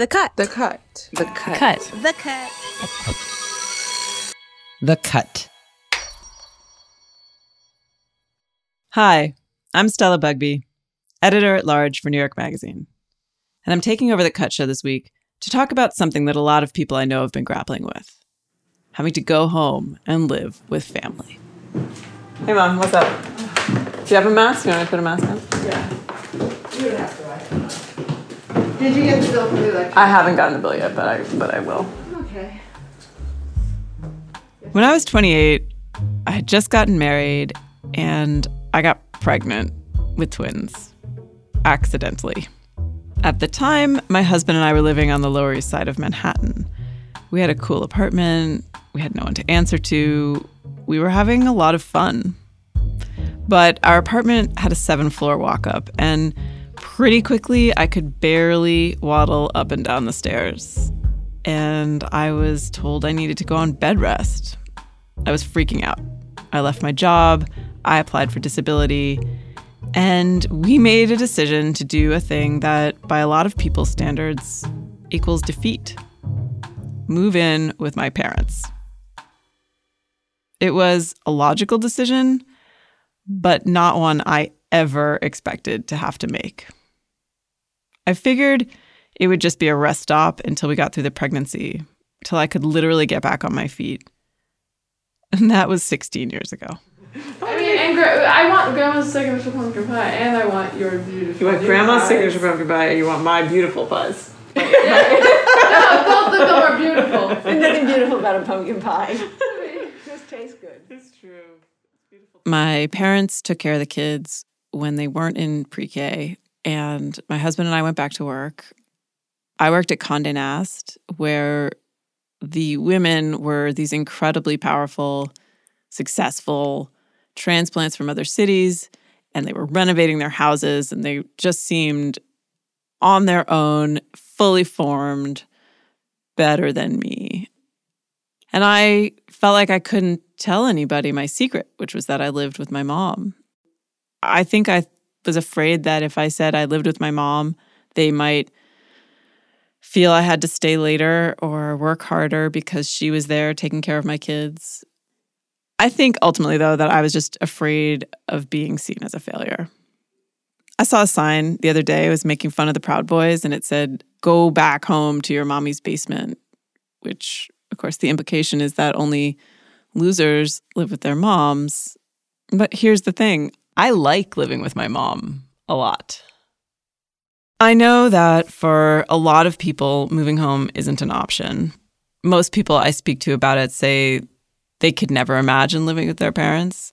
The cut. The cut. The cut. Cut. The cut. The Cut. Hi, I'm Stella Bugbee, editor at large for New York Magazine. And I'm taking over the Cut Show this week to talk about something that a lot of people I know have been grappling with having to go home and live with family. Hey, Mom, what's up? Do you have a mask? You want me to put a mask on? Did you get the bill for the election? I haven't gotten the bill yet, but I, but I will. Okay. When I was 28, I had just gotten married and I got pregnant with twins accidentally. At the time, my husband and I were living on the Lower East Side of Manhattan. We had a cool apartment, we had no one to answer to, we were having a lot of fun. But our apartment had a seven floor walk up, and pretty quickly I could barely waddle up and down the stairs. And I was told I needed to go on bed rest. I was freaking out. I left my job, I applied for disability, and we made a decision to do a thing that, by a lot of people's standards, equals defeat move in with my parents. It was a logical decision, but not one I ever expected to have to make. I figured it would just be a rest stop until we got through the pregnancy, till I could literally get back on my feet. And that was 16 years ago. I mean, and gra- I want grandma's signature pumpkin pie, and I want your beautiful. You want grandma's pies. signature pumpkin pie, or you want my beautiful pies? No, both of them are beautiful. And nothing beautiful about a pumpkin pie. Just tastes good. It's true. My parents took care of the kids when they weren't in pre K, and my husband and I went back to work. I worked at Condé Nast, where the women were these incredibly powerful, successful transplants from other cities, and they were renovating their houses, and they just seemed on their own, fully formed, better than me. And I felt like I couldn't tell anybody my secret, which was that I lived with my mom. I think I was afraid that if I said I lived with my mom, they might feel I had to stay later or work harder because she was there taking care of my kids. I think ultimately, though, that I was just afraid of being seen as a failure. I saw a sign the other day, it was making fun of the Proud Boys, and it said, Go back home to your mommy's basement, which, of course, the implication is that only losers live with their moms. But here's the thing I like living with my mom a lot. I know that for a lot of people, moving home isn't an option. Most people I speak to about it say they could never imagine living with their parents.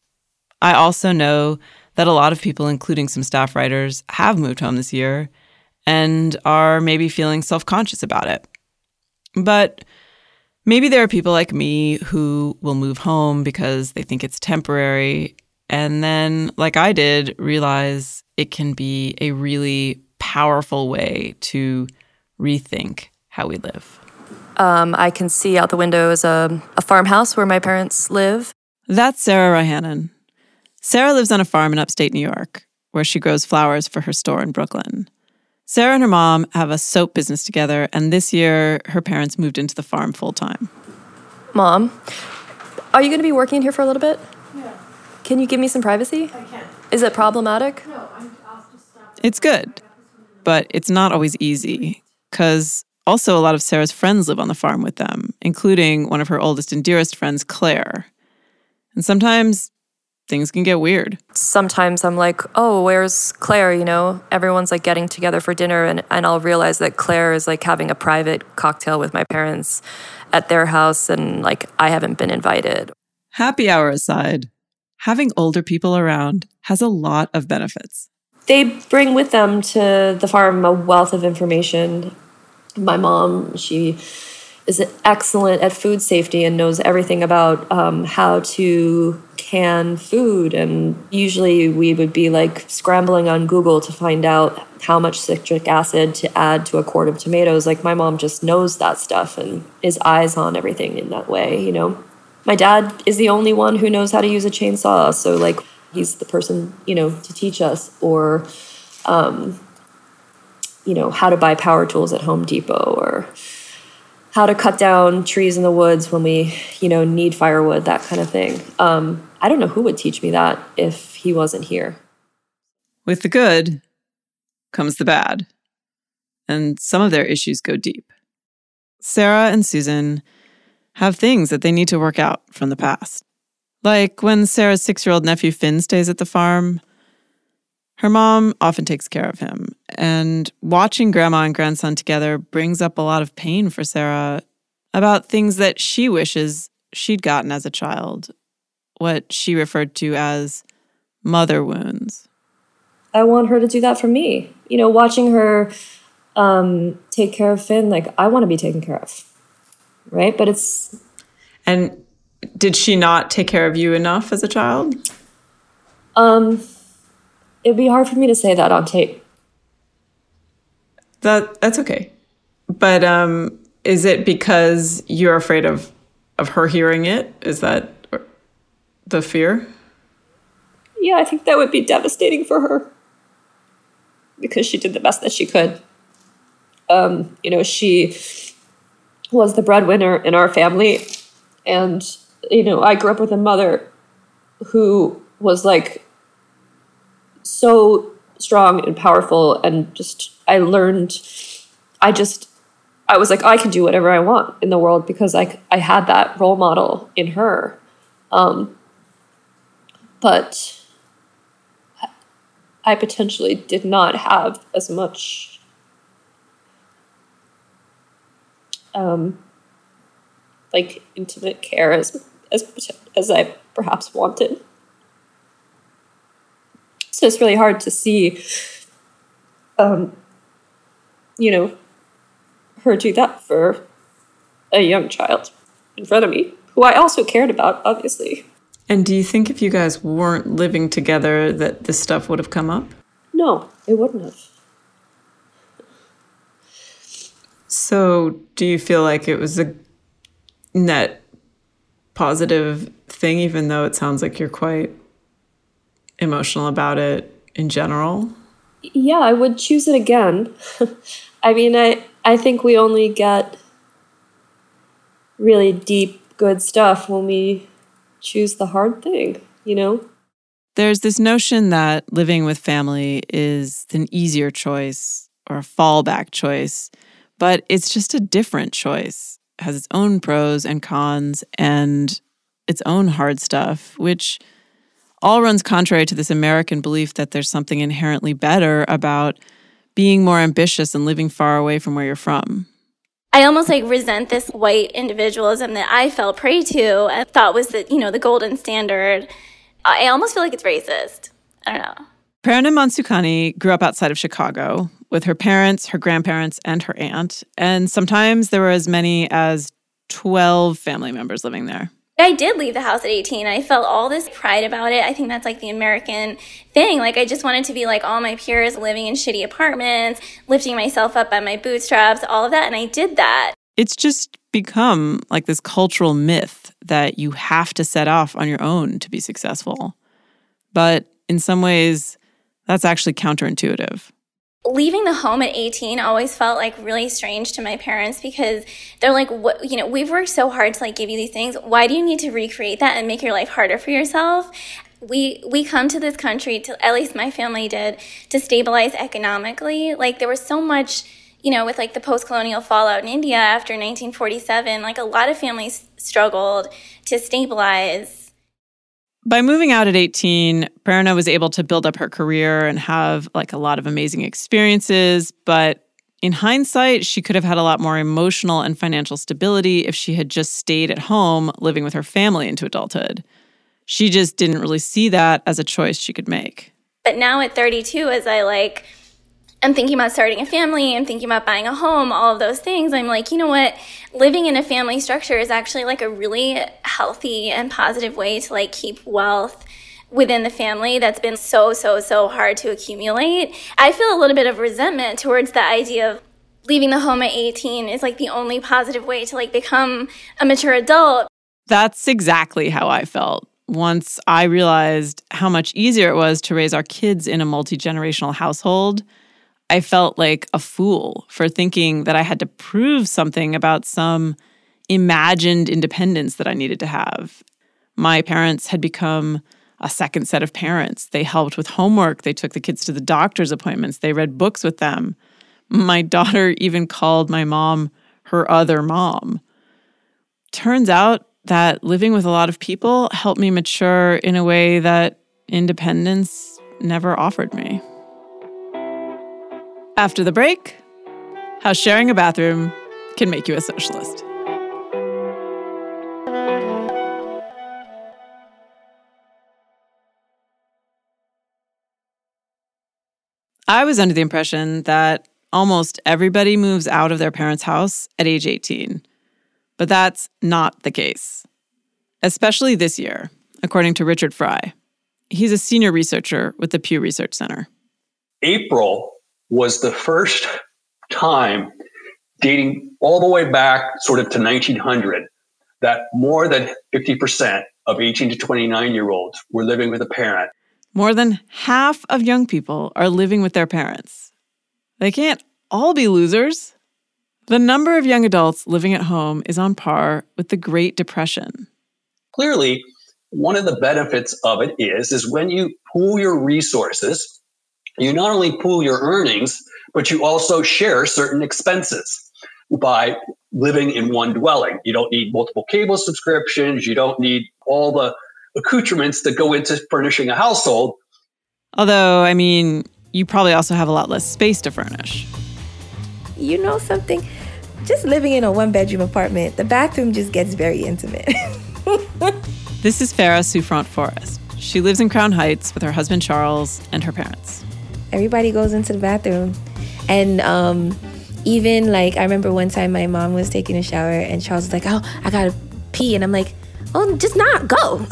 I also know that a lot of people, including some staff writers, have moved home this year and are maybe feeling self conscious about it. But maybe there are people like me who will move home because they think it's temporary. And then, like I did, realize it can be a really powerful way to rethink how we live. Um, I can see out the window is a, a farmhouse where my parents live. That's Sarah Ryhanen. Sarah lives on a farm in upstate New York, where she grows flowers for her store in Brooklyn. Sarah and her mom have a soap business together, and this year her parents moved into the farm full time. Mom, are you going to be working here for a little bit? Yeah. Can you give me some privacy? I can. Is it problematic? No, I'm, I'll just stop. It's good, but it's not always easy, because also a lot of Sarah's friends live on the farm with them, including one of her oldest and dearest friends, Claire. And sometimes things can get weird. Sometimes I'm like, oh, where's Claire? You know, everyone's like getting together for dinner, and, and I'll realize that Claire is like having a private cocktail with my parents at their house, and like I haven't been invited. Happy hour aside, having older people around has a lot of benefits. They bring with them to the farm a wealth of information. My mom, she is excellent at food safety and knows everything about um, how to can food. And usually we would be like scrambling on Google to find out how much citric acid to add to a quart of tomatoes. Like my mom just knows that stuff and is eyes on everything in that way, you know. My dad is the only one who knows how to use a chainsaw. So, like, he's the person, you know, to teach us. Or, um, you know, how to buy power tools at Home Depot or how to cut down trees in the woods when we, you know, need firewood, that kind of thing. Um, I don't know who would teach me that if he wasn't here. With the good comes the bad, and some of their issues go deep. Sarah and Susan have things that they need to work out from the past. Like when Sarah's six year old nephew Finn stays at the farm, her mom often takes care of him. And watching grandma and grandson together brings up a lot of pain for Sarah about things that she wishes she'd gotten as a child, what she referred to as mother wounds. I want her to do that for me. You know, watching her um, take care of Finn, like I want to be taken care of, right? But it's. And did she not take care of you enough as a child? Um, it'd be hard for me to say that on tape. That that's okay. But um, is it because you're afraid of of her hearing it? Is that the fear? Yeah, I think that would be devastating for her because she did the best that she could. Um, you know, she was the breadwinner in our family, and you know, I grew up with a mother who was like so strong and powerful and just I learned I just I was like I can do whatever I want in the world because I I had that role model in her. Um, but I potentially did not have as much um, like intimate care as as as I perhaps wanted. So it's really hard to see, um, you know, her do that for a young child in front of me, who I also cared about, obviously. And do you think if you guys weren't living together that this stuff would have come up? No, it wouldn't have. So, do you feel like it was a net positive thing, even though it sounds like you're quite emotional about it in general? Yeah, I would choose it again. I mean, I I think we only get really deep good stuff when we choose the hard thing, you know? There's this notion that living with family is an easier choice or a fallback choice, but it's just a different choice. It has its own pros and cons and its own hard stuff, which all runs contrary to this American belief that there's something inherently better about being more ambitious and living far away from where you're from. I almost like resent this white individualism that I fell prey to and thought was the, you know, the golden standard. I almost feel like it's racist. I don't know. Prerna Mansukani grew up outside of Chicago with her parents, her grandparents, and her aunt. And sometimes there were as many as 12 family members living there. I did leave the house at 18. I felt all this pride about it. I think that's like the American thing. Like, I just wanted to be like all my peers living in shitty apartments, lifting myself up by my bootstraps, all of that. And I did that. It's just become like this cultural myth that you have to set off on your own to be successful. But in some ways, that's actually counterintuitive. Leaving the home at 18 always felt like really strange to my parents because they're like what you know we've worked so hard to like give you these things. Why do you need to recreate that and make your life harder for yourself? We we come to this country to at least my family did to stabilize economically. Like there was so much you know with like the post-colonial fallout in india after 1947 like a lot of families struggled to stabilize by moving out at 18, Prerna was able to build up her career and have like a lot of amazing experiences. But in hindsight, she could have had a lot more emotional and financial stability if she had just stayed at home living with her family into adulthood. She just didn't really see that as a choice she could make. But now at 32, as I like I'm thinking about starting a family, I'm thinking about buying a home, all of those things. I'm like, you know what? Living in a family structure is actually like a really healthy and positive way to like keep wealth within the family that's been so, so, so hard to accumulate. I feel a little bit of resentment towards the idea of leaving the home at 18 is like the only positive way to like become a mature adult. That's exactly how I felt once I realized how much easier it was to raise our kids in a multi generational household I felt like a fool for thinking that I had to prove something about some imagined independence that I needed to have. My parents had become a second set of parents. They helped with homework, they took the kids to the doctor's appointments, they read books with them. My daughter even called my mom her other mom. Turns out that living with a lot of people helped me mature in a way that independence never offered me. After the break, how sharing a bathroom can make you a socialist. I was under the impression that almost everybody moves out of their parents' house at age 18. But that's not the case, especially this year, according to Richard Fry. He's a senior researcher with the Pew Research Center. April was the first time dating all the way back sort of to 1900 that more than 50% of 18 to 29 year olds were living with a parent. More than half of young people are living with their parents. They can't all be losers. The number of young adults living at home is on par with the Great Depression. Clearly, one of the benefits of it is is when you pool your resources, you not only pool your earnings, but you also share certain expenses by living in one dwelling. You don't need multiple cable subscriptions, you don't need all the accoutrements that go into furnishing a household. Although, I mean, you probably also have a lot less space to furnish. You know something? Just living in a one bedroom apartment, the bathroom just gets very intimate. this is Phara Souffrant Forrest. She lives in Crown Heights with her husband Charles and her parents. Everybody goes into the bathroom. And um, even like, I remember one time my mom was taking a shower and Charles was like, Oh, I gotta pee. And I'm like, Oh, just not go.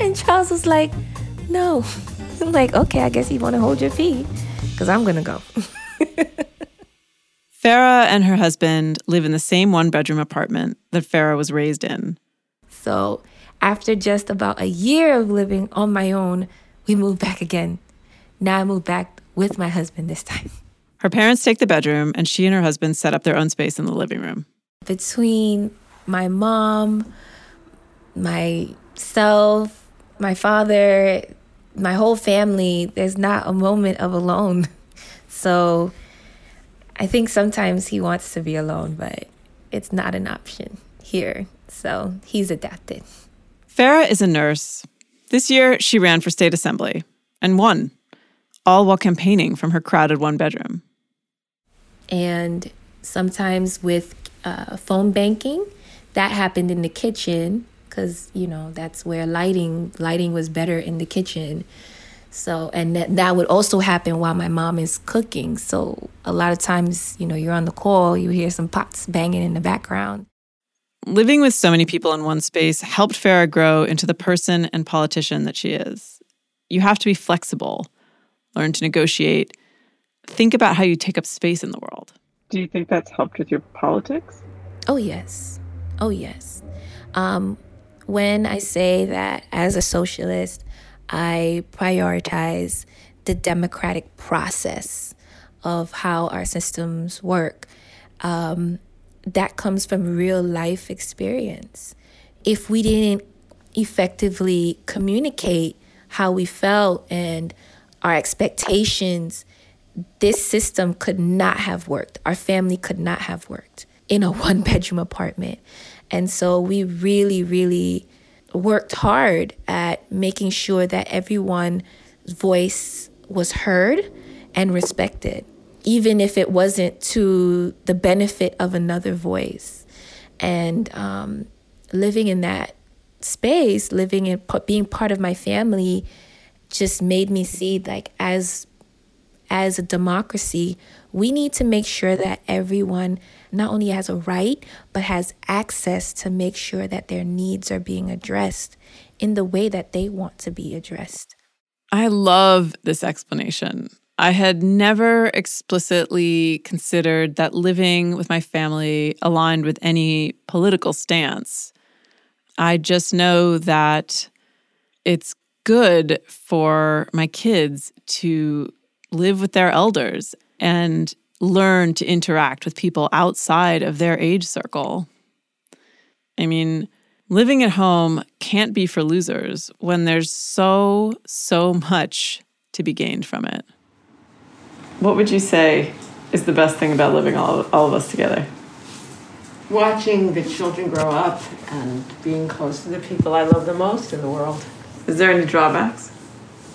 and Charles was like, No. I'm like, Okay, I guess you wanna hold your pee because I'm gonna go. Phara and her husband live in the same one bedroom apartment that Phara was raised in. So, after just about a year of living on my own, we moved back again. Now I moved back with my husband this time. Her parents take the bedroom, and she and her husband set up their own space in the living room. Between my mom, myself, my father, my whole family, there's not a moment of alone. So I think sometimes he wants to be alone, but it's not an option here. So he's adapted. Phara is a nurse. This year, she ran for state assembly and won, all while campaigning from her crowded one bedroom. And sometimes with uh, phone banking, that happened in the kitchen because you know that's where lighting lighting was better in the kitchen so, and that, that would also happen while my mom is cooking. So, a lot of times, you know, you're on the call, you hear some pots banging in the background. Living with so many people in one space helped Phara grow into the person and politician that she is. You have to be flexible, learn to negotiate, think about how you take up space in the world. Do you think that's helped with your politics? Oh, yes. Oh, yes. Um, when I say that as a socialist, I prioritize the democratic process of how our systems work. Um, that comes from real life experience. If we didn't effectively communicate how we felt and our expectations, this system could not have worked. Our family could not have worked in a one bedroom apartment. And so we really, really worked hard at making sure that everyone's voice was heard and respected, even if it wasn't to the benefit of another voice. And um, living in that space, living in being part of my family, just made me see like as as a democracy, we need to make sure that everyone not only has a right, but has access to make sure that their needs are being addressed in the way that they want to be addressed. I love this explanation. I had never explicitly considered that living with my family aligned with any political stance. I just know that it's good for my kids to live with their elders and learn to interact with people outside of their age circle. I mean, living at home can't be for losers when there's so, so much to be gained from it. What would you say is the best thing about living all, all of us together? Watching the children grow up and being close to the people I love the most in the world. Is there any drawbacks?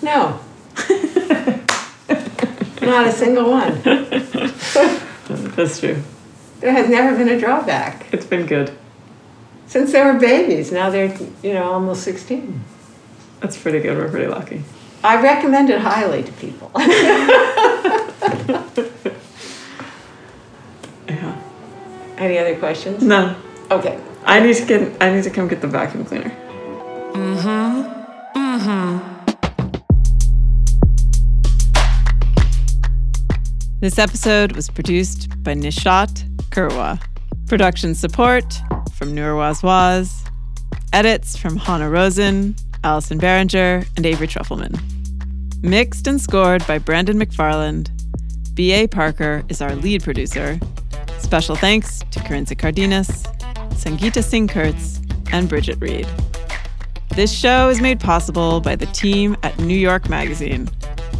No. Not a single one. That's true. There has never been a drawback. It's been good. Since they were babies, now they're, you know, almost 16. That's pretty good. We're pretty lucky. I recommend it highly to people. Yeah. Any other questions? No. Okay. I need to get I need to come get the vacuum cleaner. Mm-hmm. Uh-huh. This episode was produced by Nishat Kurwa. Production support from Noor Wazwaz. Edits from Hanna Rosin, Allison Behringer, and Avery Truffleman. Mixed and scored by Brandon McFarland. B.A. Parker is our lead producer. Special thanks to Carinza Cardenas, Sangeeta Singh Kurtz, and Bridget Reed. This show is made possible by the team at New York Magazine.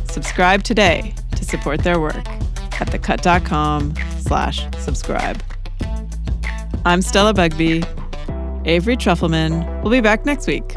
Subscribe today to support their work at thecut.com slash subscribe. I'm Stella Bugbee. Avery Truffleman will be back next week.